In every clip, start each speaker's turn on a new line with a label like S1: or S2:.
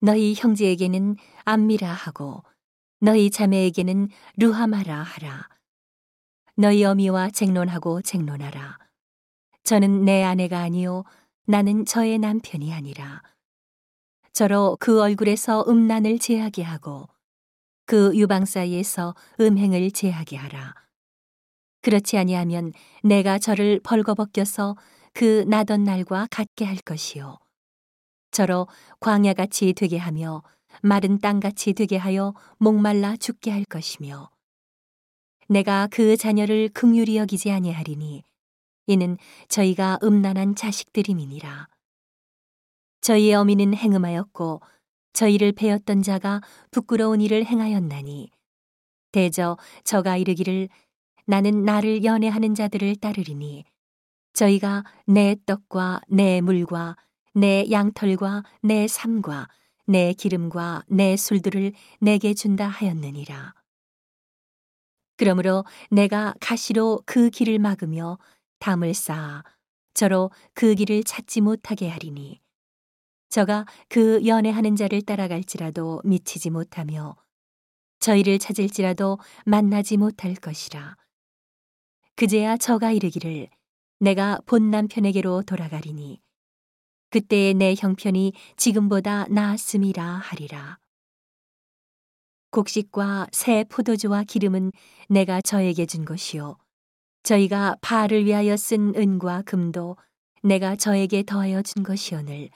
S1: 너희 형제에게는 암미라 하고 너희 자매에게는 루하마라 하라. 너희 어미와 쟁론하고 쟁론하라. 저는 내 아내가 아니요 나는 저의 남편이 아니라. 저로 그 얼굴에서 음란을 제하게 하고 그 유방 사이에서 음행을 제하게 하라. 그렇지 아니하면 내가 저를 벌거벗겨서 그 나던 날과 같게 할 것이요. 저로 광야같이 되게 하며 마른 땅같이 되게 하여 목말라 죽게 할 것이며 내가 그 자녀를 극률이 여기지 아니하리니 이는 저희가 음란한 자식들임이니라. 저희의 어미는 행음하였고 저희를 베었던 자가 부끄러운 일을 행하였나니 대저 저가 이르기를 나는 나를 연애하는 자들을 따르리니 저희가 내 떡과 내 물과 내 양털과 내 삶과 내 기름과 내 술들을 내게 준다 하였느니라. 그러므로 내가 가시로 그 길을 막으며 담을 쌓아 저로 그 길을 찾지 못하게 하리니 저가 그 연애하는 자를 따라갈지라도 미치지 못하며 저희를 찾을지라도 만나지 못할 것이라. 그제야 저가 이르기를 내가 본 남편에게로 돌아가리니 그때의 내 형편이 지금보다 나았음이라 하리라. 곡식과 새 포도주와 기름은 내가 저에게 준 것이요. 저희가 바알을 위하여 쓴 은과 금도 내가 저에게 더하여 준 것이오늘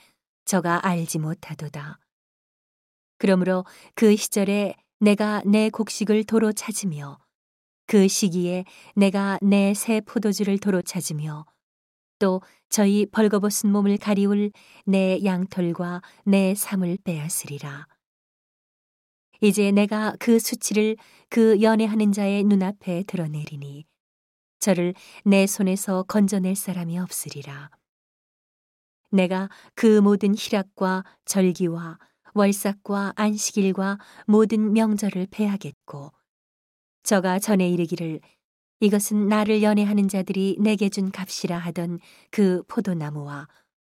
S1: 저가 알지 못하도다. 그러므로 그 시절에 내가 내 곡식을 도로 찾으며 그 시기에 내가 내 새 포도주를 도로 찾으며 또 저희 벌거벗은 몸을 가리울 내 양털과 내 삶을 빼앗으리라. 이제 내가 그 수치를 그 연애하는 자의 눈앞에 드러내리니 저를 내 손에서 건져낼 사람이 없으리라. 내가 그 모든 희락과 절기와 월삭과 안식일과 모든 명절을 패하겠고 저가 전에 이르기를 이것은 나를 연애하는 자들이 내게 준 값이라 하던 그 포도나무와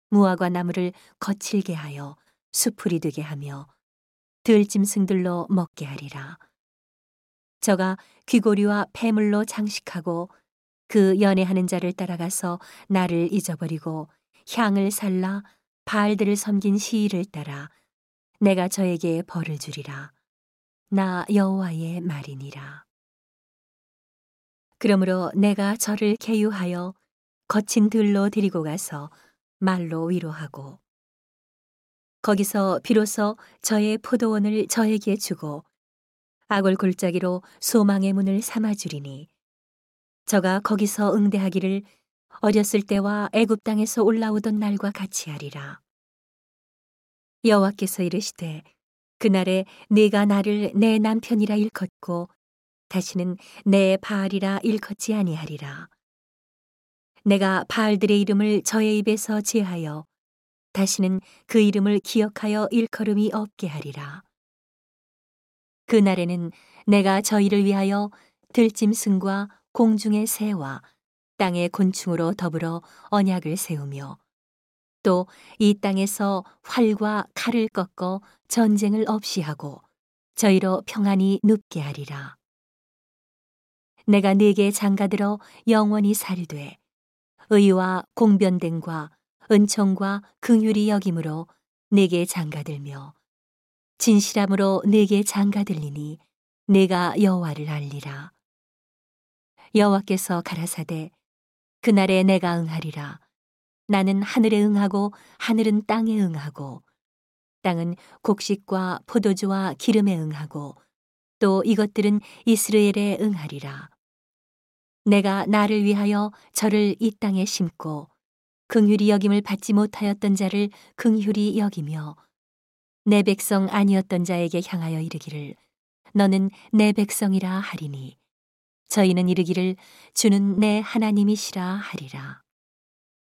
S1: 무화과 나무를 거칠게 하여 수풀이 되게 하며 들짐승들로 먹게 하리라. 저가 귀고리와 폐물로 장식하고 그 연애하는 자를 따라가서 나를 잊어버리고 향을 살라 바알들을 섬긴 시일을 따라 내가 저에게 벌을 주리라. 나 여호와의 말이니라. 그러므로 내가 저를 개유하여 거친 들로 데리고 가서 말로 위로하고 거기서 비로소 저의 포도원을 저에게 주고 악을 골짜기로 소망의 문을 삼아 주리니 저가 거기서 응대하기를 어렸을 때와 애굽 땅에서 올라오던 날과 같이 하리라. 여호와께서 이르시되 그날에 네가 나를 내 남편이라 일컫고 다시는 내 바알이라 일컫지 아니하리라. 내가 바알들의 이름을 저의 입에서 제하여 다시는 그 이름을 기억하여 일컬음이 없게 하리라. 그날에는 내가 저희를 위하여 들짐승과 공중의 새와 땅의 곤충으로 더불어 언약을 세우며 또 이 땅에서 활과 칼을 꺾어 전쟁을 없이 하고 저희로 평안히 눕게 하리라. 내가 네게 장가들어 영원히 살되 의와 공변됨과 은총과 긍휼이 여김으로 네게 장가들며 진실함으로 네게 장가들리니 내가 여호와를 알리라. 여호와께서 가라사대 그날에 내가 응하리라. 나는 하늘에 응하고 하늘은 땅에 응하고 땅은 곡식과 포도주와 기름에 응하고 또 이것들은 이스라엘에 응하리라. 내가 나를 위하여 저를 이 땅에 심고 긍휼히 여김을 받지 못하였던 자를 긍휼히 여기며 내 백성 아니었던 자에게 향하여 이르기를 너는 내 백성이라 하리니 저희는 이르기를 주는 내 하나님이시라 하리라.